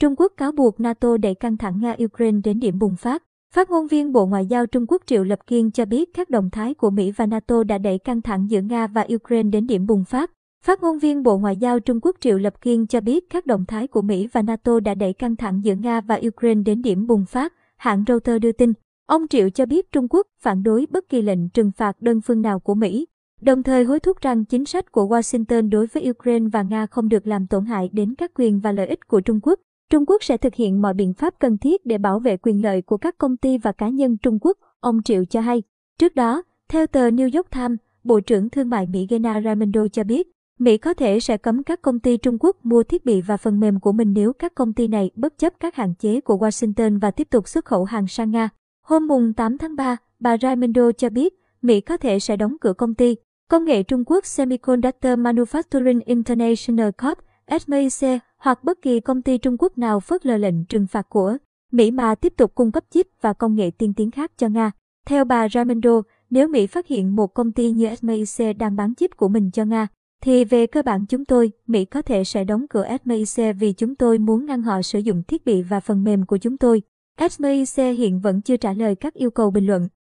Trung Quốc cáo buộc NATO đẩy căng thẳng Nga-Ukraine đến điểm bùng phát. Phát ngôn viên Bộ Ngoại giao Trung Quốc Triệu Lập Kiên cho biết các động thái của Mỹ và NATO đã đẩy căng thẳng giữa Nga và Ukraine đến điểm bùng phát. Phát ngôn viên Bộ Ngoại giao Trung Quốc Triệu Lập Kiên cho biết các động thái của Mỹ và NATO đã đẩy căng thẳng giữa Nga và Ukraine đến điểm bùng phát, hãng Reuters đưa tin. Ông Triệu cho biết Trung Quốc phản đối bất kỳ lệnh trừng phạt đơn phương nào của Mỹ, đồng thời hối thúc rằng chính sách của Washington đối với Ukraine và Nga không được làm tổn hại đến các quyền và lợi ích của Trung Quốc. Trung Quốc sẽ thực hiện mọi biện pháp cần thiết để bảo vệ quyền lợi của các công ty và cá nhân Trung Quốc, ông Triệu cho hay. Trước đó, theo tờ New York Times, Bộ trưởng Thương mại Mỹ Gina Raimondo cho biết, Mỹ có thể sẽ cấm các công ty Trung Quốc mua thiết bị và phần mềm của mình nếu các công ty này bất chấp các hạn chế của Washington và tiếp tục xuất khẩu hàng sang Nga. Hôm mùng 8 tháng 3, bà Raimondo cho biết Mỹ có thể sẽ đóng cửa công ty công nghệ Trung Quốc Semiconductor Manufacturing International Corp. SMIC hoặc bất kỳ công ty Trung Quốc nào phớt lờ lệnh trừng phạt của Mỹ mà tiếp tục cung cấp chip và công nghệ tiên tiến khác cho Nga. Theo bà Raimondo, nếu Mỹ phát hiện một công ty như SMIC đang bán chip của mình cho Nga, thì về cơ bản chúng tôi, Mỹ có thể sẽ đóng cửa SMIC vì chúng tôi muốn ngăn họ sử dụng thiết bị và phần mềm của chúng tôi. SMIC hiện vẫn chưa trả lời các yêu cầu bình luận.